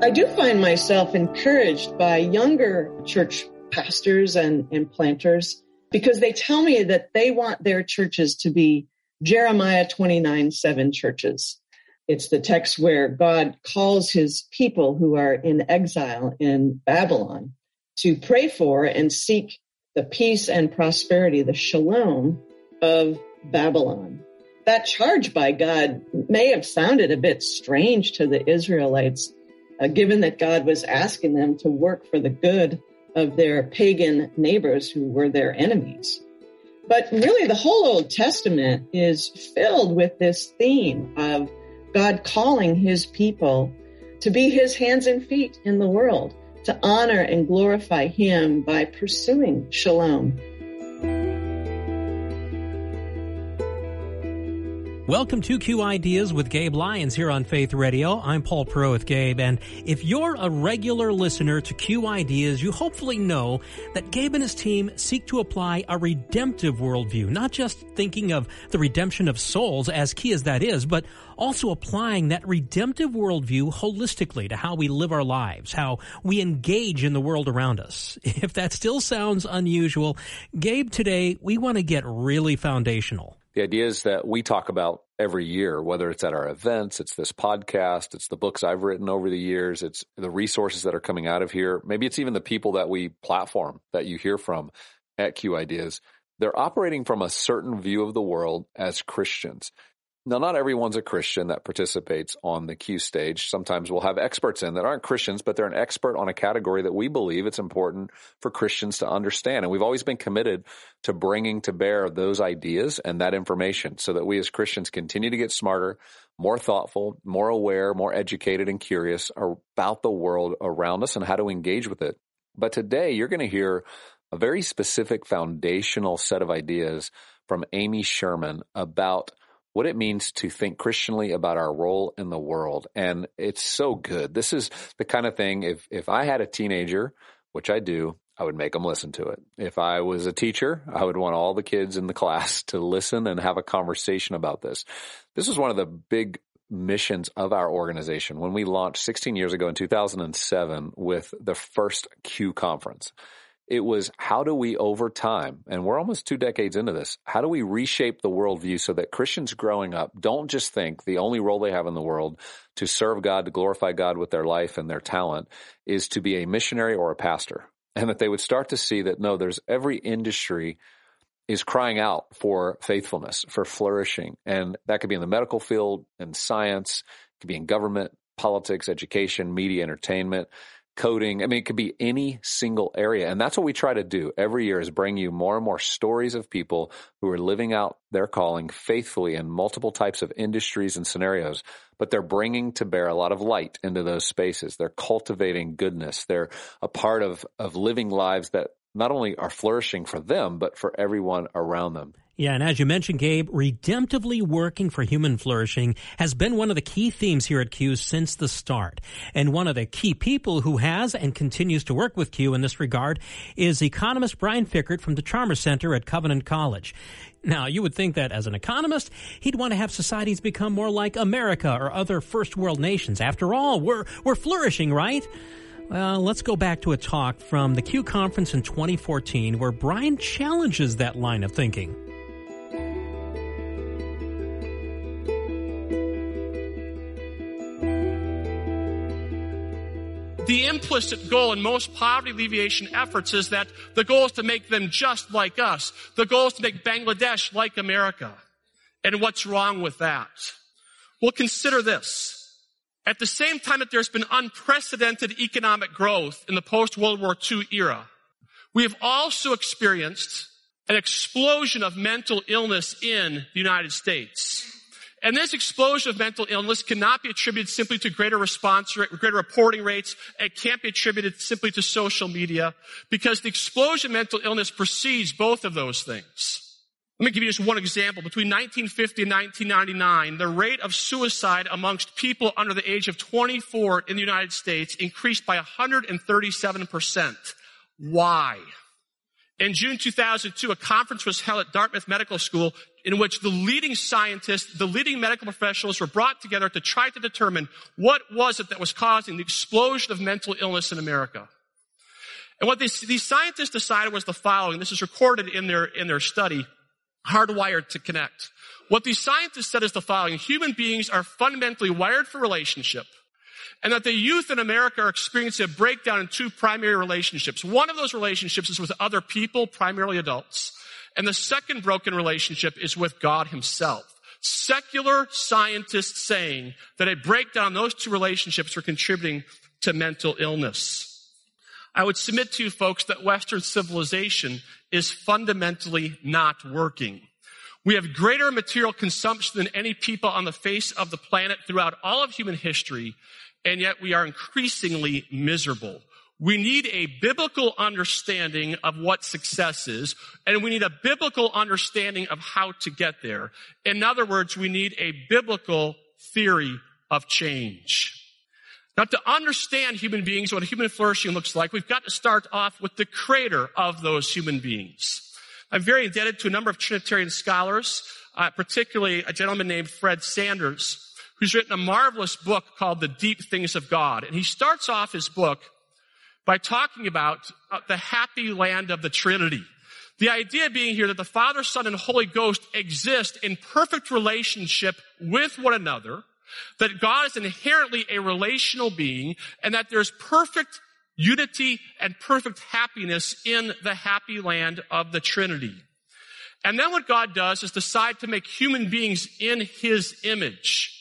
I do find myself encouraged by younger church pastors and, and planters because they tell me that they want their churches to be Jeremiah 29 7 churches. It's the text where God calls his people who are in exile in Babylon to pray for and seek the peace and prosperity, the shalom of Babylon. That charge by God may have sounded a bit strange to the Israelites uh, given that God was asking them to work for the good of their pagan neighbors who were their enemies. But really, the whole Old Testament is filled with this theme of God calling his people to be his hands and feet in the world, to honor and glorify him by pursuing shalom Welcome to Q Ideas with Gabe Lyons here on Faith Radio. I'm Paul Perot with Gabe, and if you're a regular listener to Q Ideas, you hopefully know that Gabe and his team seek to apply a redemptive worldview, not just thinking of the redemption of souls, as key as that is, but also applying that redemptive worldview holistically to how we live our lives, how we engage in the world around us. If that still sounds unusual, Gabe, today we want to get really foundational the ideas that we talk about every year, whether it's at our events, it's this podcast, it's the books I've written over the years, it's the resources that are coming out of here. Maybe it's even the people that we platform that you hear from at Q Ideas. They're operating from a certain view of the world as Christians. Now, not everyone's a Christian that participates on the Q stage. Sometimes we'll have experts in that aren't Christians, but they're an expert on a category that we believe it's important for Christians to understand. And we've always been committed to bringing to bear those ideas and that information so that we as Christians continue to get smarter, more thoughtful, more aware, more educated and curious about the world around us and how to engage with it. But today you're going to hear a very specific foundational set of ideas from Amy Sherman about what it means to think Christianly about our role in the world. And it's so good. This is the kind of thing, if, if I had a teenager, which I do, I would make them listen to it. If I was a teacher, I would want all the kids in the class to listen and have a conversation about this. This is one of the big missions of our organization when we launched 16 years ago in 2007 with the first Q conference. It was how do we over time, and we're almost two decades into this, how do we reshape the worldview so that Christians growing up don't just think the only role they have in the world to serve God, to glorify God with their life and their talent is to be a missionary or a pastor. And that they would start to see that no, there's every industry is crying out for faithfulness, for flourishing. And that could be in the medical field and science, it could be in government, politics, education, media, entertainment coding. I mean, it could be any single area. And that's what we try to do every year is bring you more and more stories of people who are living out their calling faithfully in multiple types of industries and scenarios, but they're bringing to bear a lot of light into those spaces. They're cultivating goodness. They're a part of, of living lives that not only are flourishing for them, but for everyone around them. Yeah, and as you mentioned, Gabe, redemptively working for human flourishing has been one of the key themes here at Q since the start. And one of the key people who has and continues to work with Q in this regard is economist Brian Fikkert from the Chalmers Center at Covenant College. Now, you would think that as an economist, he'd want to have societies become more like America or other first world nations. After all, we're, we're flourishing, right? Well, let's go back to a talk from the Q conference in 2014 where Brian challenges that line of thinking. Implicit goal in most poverty alleviation efforts is that the goal is to make them just like us. The goal is to make Bangladesh like America. And what's wrong with that? Well, consider this. At the same time that there's been unprecedented economic growth in the post-World War II era, we have also experienced an explosion of mental illness in the United States. And this explosion of mental illness cannot be attributed simply to greater response rate, greater reporting rates. It can't be attributed simply to social media because the explosion of mental illness precedes both of those things. Let me give you just one example. Between 1950 and 1999, the rate of suicide amongst people under the age of 24 in the United States increased by 137%. Why? In June 2002, a conference was held at Dartmouth Medical School in which the leading scientists, the leading medical professionals were brought together to try to determine what was it that was causing the explosion of mental illness in America. And what these, these scientists decided was the following. This is recorded in their, in their study, Hardwired to Connect. What these scientists said is the following. Human beings are fundamentally wired for relationship and that the youth in America are experiencing a breakdown in two primary relationships. One of those relationships is with other people, primarily adults. And the second broken relationship is with God himself. Secular scientists saying that a breakdown in those two relationships are contributing to mental illness. I would submit to you folks that Western civilization is fundamentally not working. We have greater material consumption than any people on the face of the planet throughout all of human history, and yet we are increasingly miserable. We need a biblical understanding of what success is, and we need a biblical understanding of how to get there. In other words, we need a biblical theory of change. Now, to understand human beings, what human flourishing looks like, we've got to start off with the creator of those human beings. I'm very indebted to a number of Trinitarian scholars, uh, particularly a gentleman named Fred Sanders, who's written a marvelous book called The Deep Things of God. And he starts off his book by talking about uh, the happy land of the Trinity. The idea being here that the Father, Son, and Holy Ghost exist in perfect relationship with one another, that God is inherently a relational being, and that there's perfect unity and perfect happiness in the happy land of the Trinity. And then what God does is decide to make human beings in His image.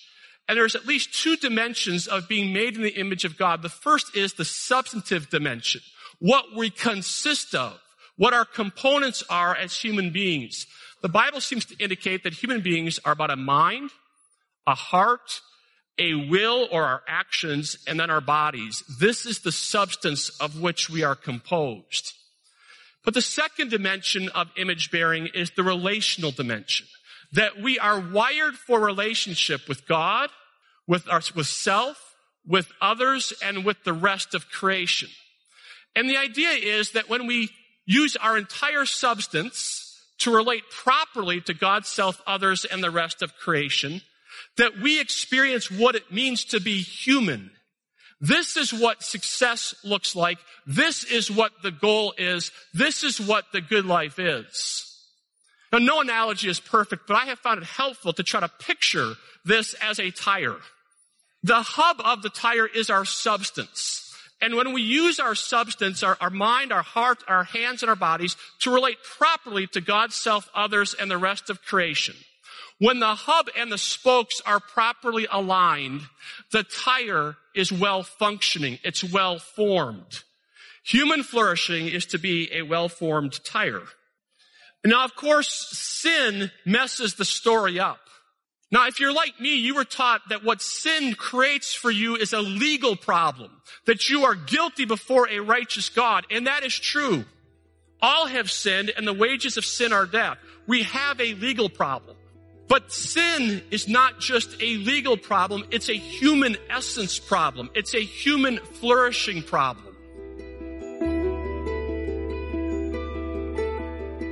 And there's at least two dimensions of being made in the image of God. The first is the substantive dimension. What we consist of. What our components are as human beings. The Bible seems to indicate that human beings are about a mind, a heart, a will or our actions, and then our bodies. This is the substance of which we are composed. But the second dimension of image bearing is the relational dimension that we are wired for relationship with God, with our, with self, with others, and with the rest of creation. And the idea is that when we use our entire substance to relate properly to God, self, others, and the rest of creation, that we experience what it means to be human. This is what success looks like. This is what the goal is. This is what the good life is. Now, no analogy is perfect, but I have found it helpful to try to picture this as a tire. The hub of the tire is our substance. And when we use our substance, our, our, mind, our heart, our hands, and our bodies to relate properly to God, self, others, and the rest of creation, when the hub and the spokes are properly aligned, the tire is well functioning. It's well formed. Human flourishing is to be a well formed tire. Now, of course, sin messes the story up. Now, if you're like me, you were taught that what sin creates for you is a legal problem, that you are guilty before a righteous God, and that is true. All have sinned, and the wages of sin are death. We have a legal problem. But sin is not just a legal problem, it's a human essence problem. It's a human flourishing problem.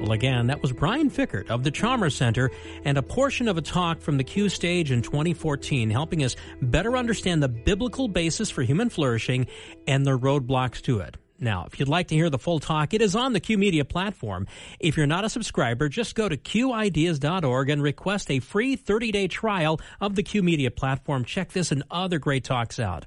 Well, again, that was Brian Fikkert of the Chalmers Center and a portion of a talk from the Q stage in 2014, helping us better understand the biblical basis for human flourishing and the roadblocks to it. Now, if you'd like to hear the full talk, it is on the Q Media platform. If you're not a subscriber, just go to qideas.org and request a free 30-day trial of the Q Media platform. Check this and other great talks out.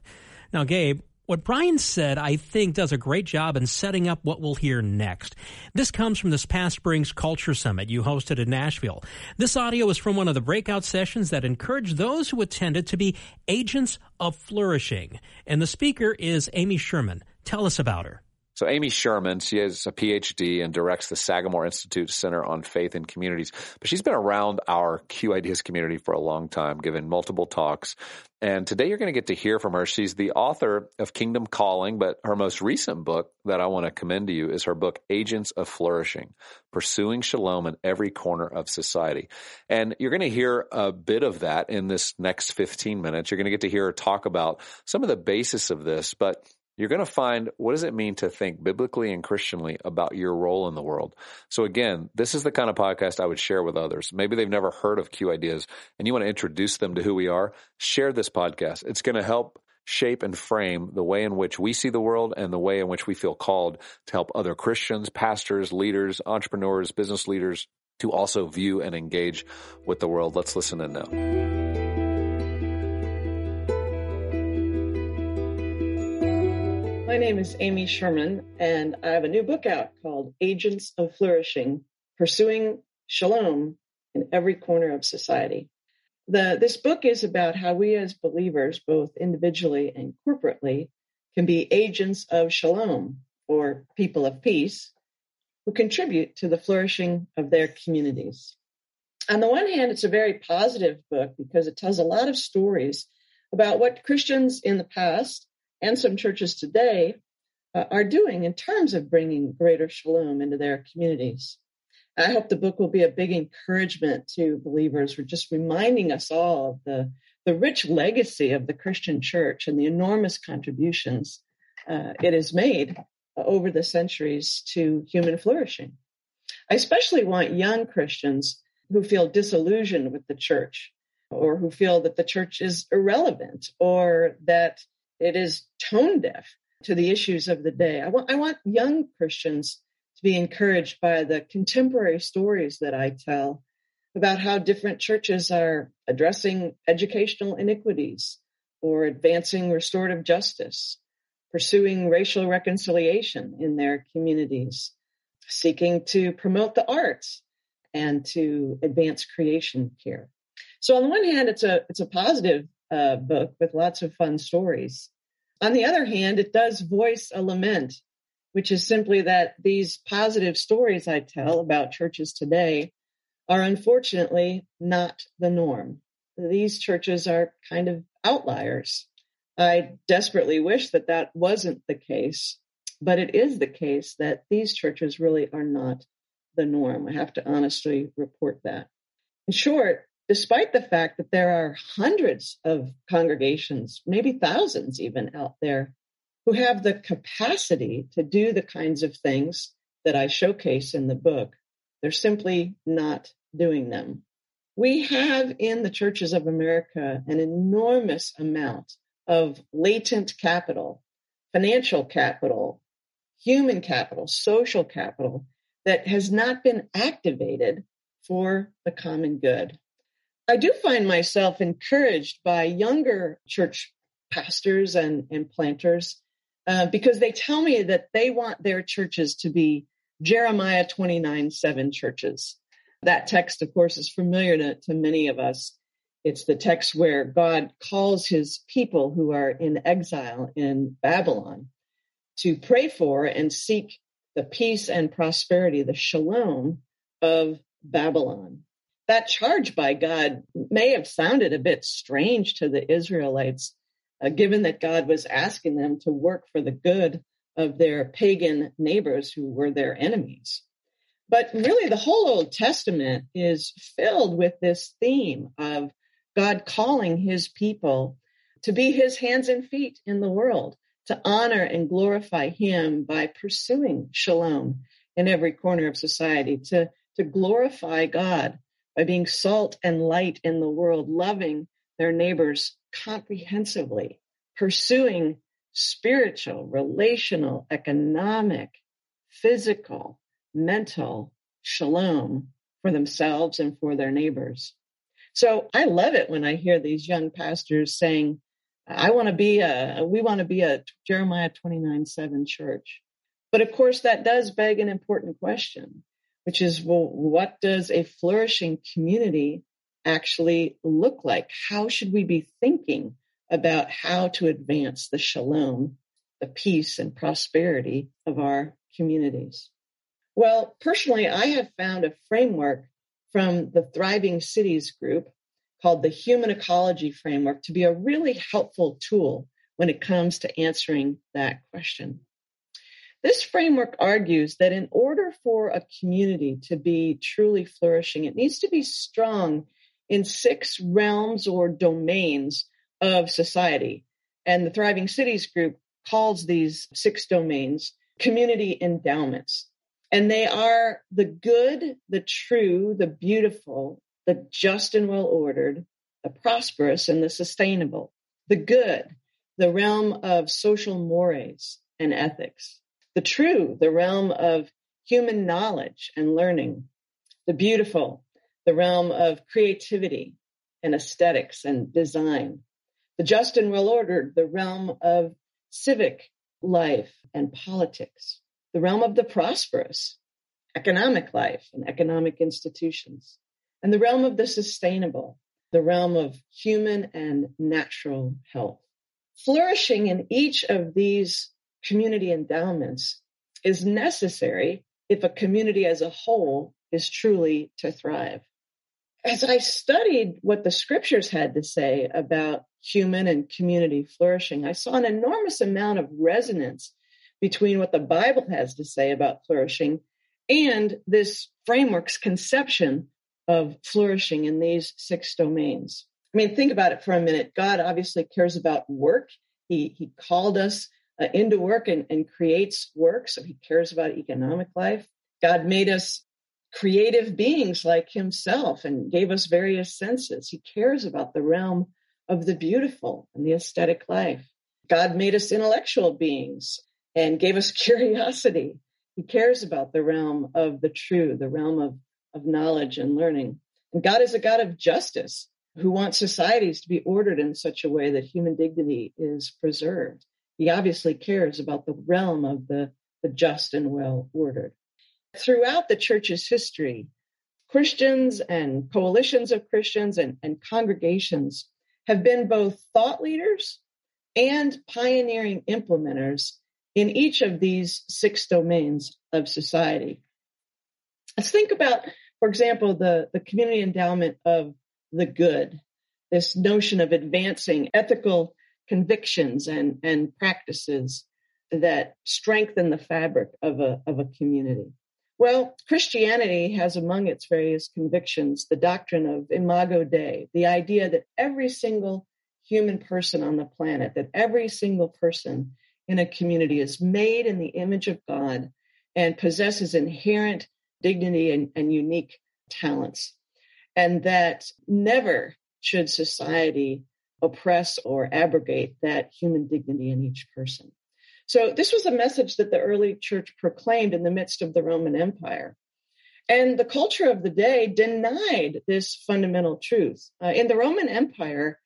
Now, Gabe, what Brian said, I think, does a great job in setting up what we'll hear next. This comes from this past spring's Culture Summit you hosted in Nashville. This audio is from one of the breakout sessions that encouraged those who attended to be agents of flourishing. And the speaker is Amy Sherman. Tell us about her. So Amy Sherman, she has a PhD and directs the Sagamore Institute Center on Faith and Communities. But she's been around our Q Ideas community for a long time, giving multiple talks. And today you're going to get to hear from her. She's the author of Kingdom Calling, but her most recent book that I want to commend to you is her book, Agents of Flourishing, Pursuing Shalom in Every Corner of Society. And you're going to hear a bit of that in this next 15 minutes. You're going to get to hear her talk about some of the basis of this, but you're going to find what does it mean to think biblically and Christianly about your role in the world. So again, this is the kind of podcast I would share with others. Maybe they've never heard of Q Ideas and you want to introduce them to who we are. Share this podcast. It's going to help shape and frame the way in which we see the world and the way in which we feel called to help other Christians, pastors, leaders, entrepreneurs, business leaders to also view and engage with the world. Let's listen in now. Name is Amy Sherman, and I have a new book out called Agents of Flourishing Pursuing Shalom in Every Corner of Society. The, this book is about how we as believers, both individually and corporately, can be agents of shalom or people of peace who contribute to the flourishing of their communities. On the one hand, it's a very positive book because it tells a lot of stories about what Christians in the past and some churches today uh, are doing in terms of bringing greater shalom into their communities. I hope the book will be a big encouragement to believers for just reminding us all of the, the rich legacy of the Christian church and the enormous contributions uh, it has made over the centuries to human flourishing. I especially want young Christians who feel disillusioned with the church or who feel that the church is irrelevant or that it is tone deaf to the issues of the day. I want, I want young Christians to be encouraged by the contemporary stories that I tell about how different churches are addressing educational iniquities or advancing restorative justice, pursuing racial reconciliation in their communities, seeking to promote the arts and to advance creation care. So on the one hand, it's a it's a positive uh, book with lots of fun stories. On the other hand, it does voice a lament, which is simply that these positive stories I tell about churches today are unfortunately not the norm. These churches are kind of outliers. I desperately wish that that wasn't the case, but it is the case that these churches really are not the norm. I have to honestly report that. In short, despite the fact that there are hundreds of congregations, maybe thousands even out there, who have the capacity to do the kinds of things that I showcase in the book. They're simply not doing them. We have in the churches of America an enormous amount of latent capital, financial capital, human capital, social capital that has not been activated for the common good. I do find myself encouraged by younger church pastors and, and planters uh, because they tell me that they want their churches to be Jeremiah 29 7 churches. That text, of course, is familiar to, to many of us. It's the text where God calls his people who are in exile in Babylon to pray for and seek the peace and prosperity, the shalom of Babylon that charge by God may have sounded a bit strange to the Israelites, uh, given that God was asking them to work for the good of their pagan neighbors who were their enemies. But really, the whole Old Testament is filled with this theme of God calling his people to be his hands and feet in the world, to honor and glorify him by pursuing shalom in every corner of society, to, to glorify God by being salt and light in the world, loving their neighbors comprehensively, pursuing spiritual, relational, economic, physical, mental shalom for themselves and for their neighbors. So I love it when I hear these young pastors saying, I want to be a, we want to be a Jeremiah 29 7 church. But of course, that does beg an important question which is, well, what does a flourishing community actually look like? How should we be thinking about how to advance the shalom the peace and prosperity of our communities. Well, personally, I have found a framework from the Thriving Cities group called the Human Ecology Framework to be a really helpful tool when it comes to answering that question. This framework argues that in order for a community to be truly flourishing, it needs to be strong in six realms or domains of society. And the Thriving Cities group calls these six domains community endowments. And they are the good, the true, the beautiful, the just and well ordered, the prosperous, and the sustainable. The good, the realm of social mores and ethics. The true, the realm of human knowledge and learning. The beautiful, the realm of creativity and aesthetics and design. The just and well ordered, the realm of civic life and politics. The realm of the prosperous, economic life and economic institutions. And the realm of the sustainable, the realm of human and natural health. Flourishing in each of these community endowments is necessary if a community as a whole is truly to thrive as I studied what the scriptures had to say about human and community flourishing, I saw an enormous amount of resonance between what the Bible has to say about flourishing and this framework's conception of flourishing in these six domains. I mean, think about it for a minute. God obviously cares about work. He, he called us uh, into work and, and creates work, so he cares about economic life. God made us creative beings like himself and gave us various senses. He cares about the realm of the beautiful and the aesthetic life. God made us intellectual beings and gave us curiosity. He cares about the realm of the true, the realm of, of knowledge and learning. And God is a God of justice who wants societies to be ordered in such a way that human dignity is preserved. He obviously cares about the realm of the, the just and well ordered. Throughout the church's history, Christians and coalitions of Christians and, and congregations have been both thought leaders and pioneering implementers in each of these six domains of society. Let's think about, for example, the, the community endowment of the good, this notion of advancing ethical convictions and, and practices that strengthen the fabric of a, of a community. Well, Christianity has among its various convictions the doctrine of imago Dei, the idea that every single human person on the planet, that every single person in a community is made in the image of God and possesses inherent dignity and, and unique talents. And that never should society oppress or abrogate that human dignity in each person. So this was a message that the early church proclaimed in the midst of the Roman Empire. And the culture of the day denied this fundamental truth. Uh, in the Roman Empire,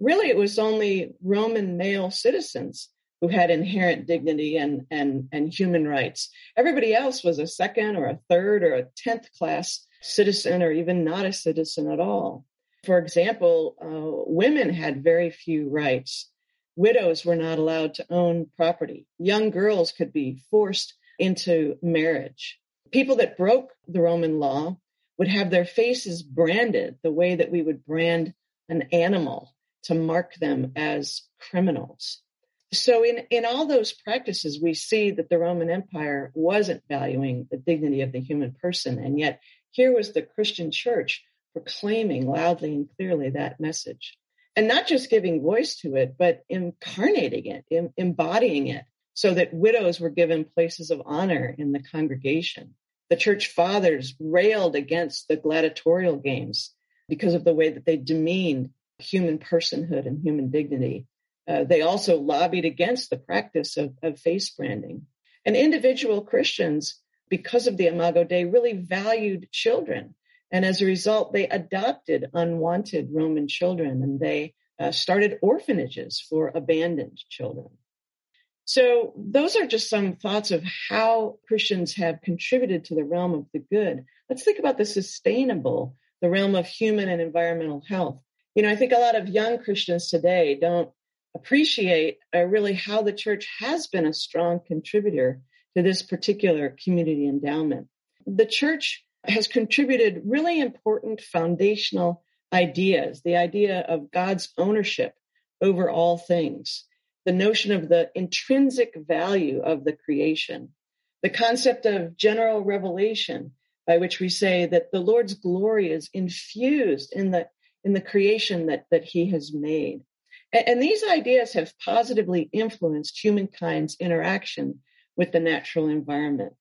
really it was only Roman male citizens who had inherent dignity and, and, and human rights. Everybody else was a second or a third or a 10th class citizen or even not a citizen at all. For example, uh, women had very few rights. Widows were not allowed to own property. Young girls could be forced into marriage. People that broke the Roman law would have their faces branded the way that we would brand an animal to mark them as criminals. So in, in all those practices, we see that the Roman Empire wasn't valuing the dignity of the human person. And yet here was the Christian church proclaiming loudly and clearly that message and not just giving voice to it, but incarnating it, em- embodying it, so that widows were given places of honor in the congregation. The church fathers railed against the gladiatorial games because of the way that they demeaned human personhood and human dignity. Uh, they also lobbied against the practice of, of face branding. And individual Christians, because of the Imago Dei, really valued children and as a result, they adopted unwanted Roman children and they uh, started orphanages for abandoned children. So those are just some thoughts of how Christians have contributed to the realm of the good. Let's think about the sustainable, the realm of human and environmental health. You know, I think a lot of young Christians today don't appreciate uh, really how the church has been a strong contributor to this particular community endowment. The church has contributed really important foundational ideas, the idea of God's ownership over all things, the notion of the intrinsic value of the creation, the concept of general revelation, by which we say that the Lord's glory is infused in the in the creation that that He has made. And, and these ideas have positively influenced humankind's interaction with the natural environment.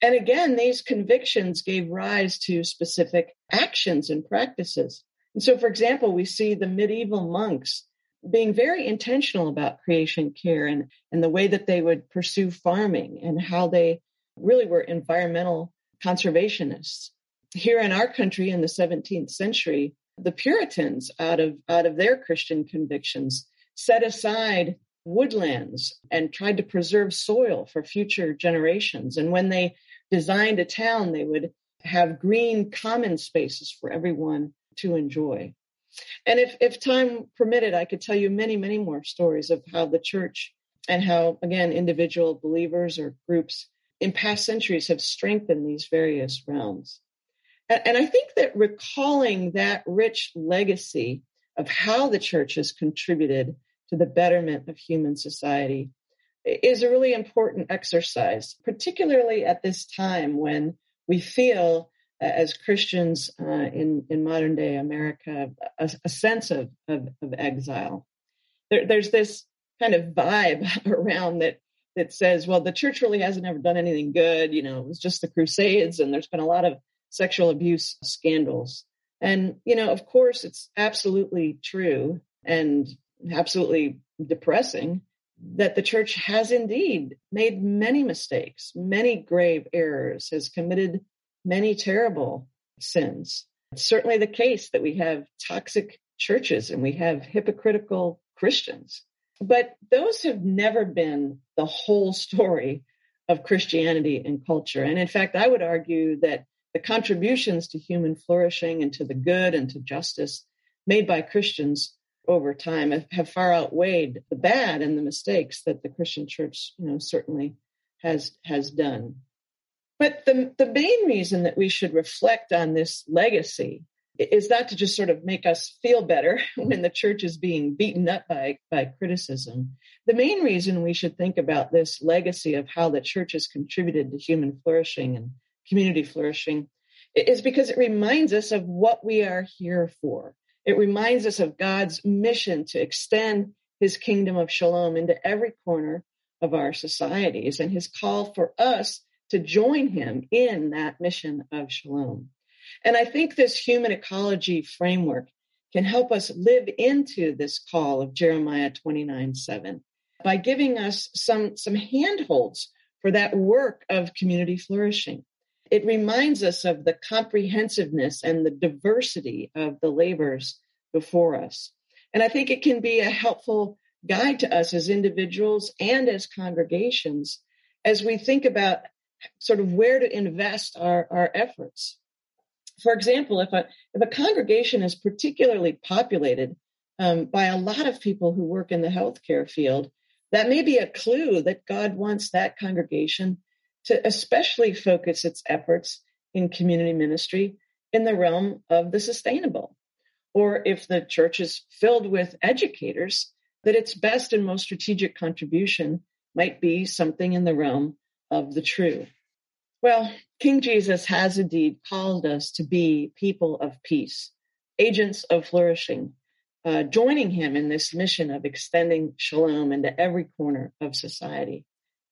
And again, these convictions gave rise to specific actions and practices. And so, for example, we see the medieval monks being very intentional about creation care and, and the way that they would pursue farming and how they really were environmental conservationists. Here in our country in the 17th century, the Puritans, out of, out of their Christian convictions, set aside woodlands and tried to preserve soil for future generations. And when they designed a town, they would have green common spaces for everyone to enjoy. And if, if time permitted, I could tell you many, many more stories of how the church and how, again, individual believers or groups in past centuries have strengthened these various realms. And, and I think that recalling that rich legacy of how the church has contributed to the betterment of human society is a really important exercise, particularly at this time when we feel as Christians uh, in in modern day America a, a sense of, of, of exile. There, there's this kind of vibe around that that says, well, the church really hasn't ever done anything good. You know, it was just the Crusades, and there's been a lot of sexual abuse scandals. And you know, of course, it's absolutely true and absolutely depressing that the church has indeed made many mistakes, many grave errors, has committed many terrible sins. It's certainly the case that we have toxic churches and we have hypocritical Christians. But those have never been the whole story of Christianity and culture. And in fact, I would argue that the contributions to human flourishing and to the good and to justice made by Christians over time have, far outweighed the bad and the mistakes that the Christian church, you know, certainly has has done. But the, the main reason that we should reflect on this legacy is not to just sort of make us feel better when the church is being beaten up by, by criticism. The main reason we should think about this legacy of how the church has contributed to human flourishing and community flourishing is because it reminds us of what we are here for. It reminds us of God's mission to extend his kingdom of shalom into every corner of our societies and his call for us to join him in that mission of shalom. And I think this human ecology framework can help us live into this call of Jeremiah 29 7 by giving us some, some handholds for that work of community flourishing. It reminds us of the comprehensiveness and the diversity of the labors before us. And I think it can be a helpful guide to us as individuals and as congregations as we think about sort of where to invest our, our efforts. For example, if a, if a congregation is particularly populated um, by a lot of people who work in the healthcare field, that may be a clue that God wants that congregation to especially focus its efforts in community ministry in the realm of the sustainable. Or if the church is filled with educators, that its best and most strategic contribution might be something in the realm of the true. Well, King Jesus has indeed called us to be people of peace, agents of flourishing, uh, joining him in this mission of extending shalom into every corner of society.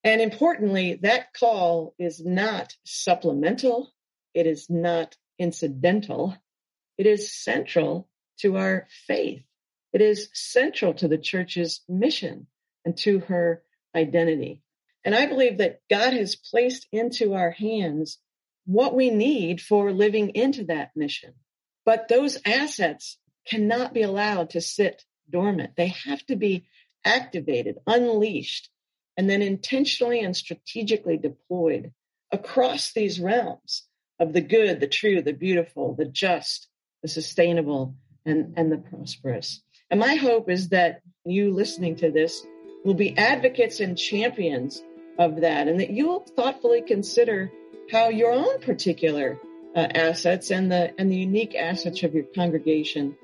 And importantly, that call is not supplemental. It is not incidental. It is central to our faith. It is central to the church's mission and to her identity. And I believe that God has placed into our hands what we need for living into that mission. But those assets cannot be allowed to sit dormant. They have to be activated, unleashed, and then intentionally and strategically deployed across these realms of the good, the true, the beautiful, the just, the sustainable, and, and the prosperous. And my hope is that you listening to this will be advocates and champions of that and that you will thoughtfully consider how your own particular uh, assets and the and the unique assets of your congregation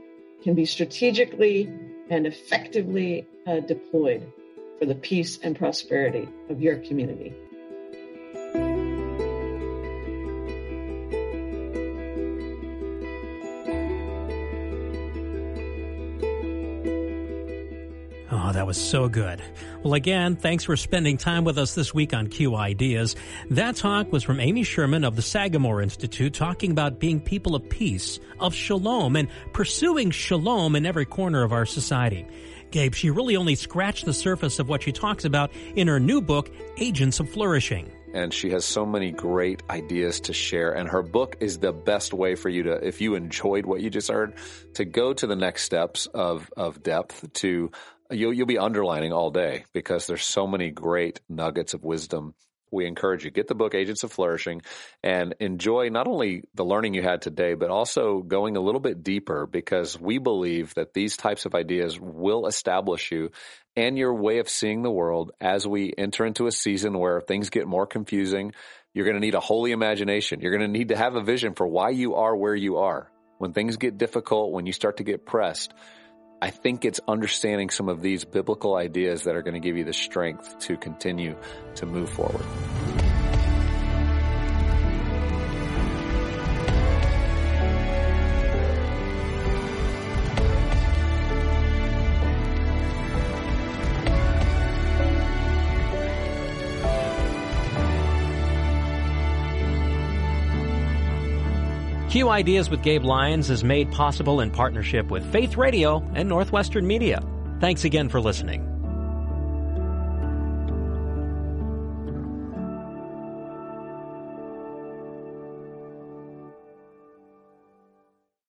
can be strategically and effectively uh, deployed for the peace and prosperity of your community. Oh, that was so good. Well, again, thanks for spending time with us this week on Q Ideas. That talk was from Amy Sherman of the Sagamore Institute talking about being people of peace, of shalom, and pursuing shalom in every corner of our society. Gabe, she really only scratched the surface of what she talks about in her new book, Agents of Flourishing and she has so many great ideas to share. And her book is the best way for you to, if you enjoyed what you just heard, to go to the next steps of, of depth to you'll, you'll be underlining all day because there's so many great nuggets of wisdom. We encourage you get the book Agents of Flourishing and enjoy not only the learning you had today, but also going a little bit deeper because we believe that these types of ideas will establish you and your way of seeing the world as we enter into a season where things get more confusing. You're going to need a holy imagination. You're going to need to have a vision for why you are where you are. When things get difficult, when you start to get pressed, I think it's understanding some of these biblical ideas that are going to give you the strength to continue to move forward. Q Ideas with Gabe Lyons is made possible in partnership with Faith Radio and Northwestern Media. Thanks again for listening.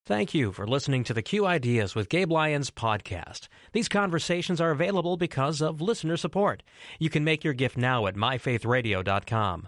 Thank you for listening to the Q Ideas with Gabe Lyons podcast. These conversations are available because of listener support. You can make your gift now at myfaithradio.com.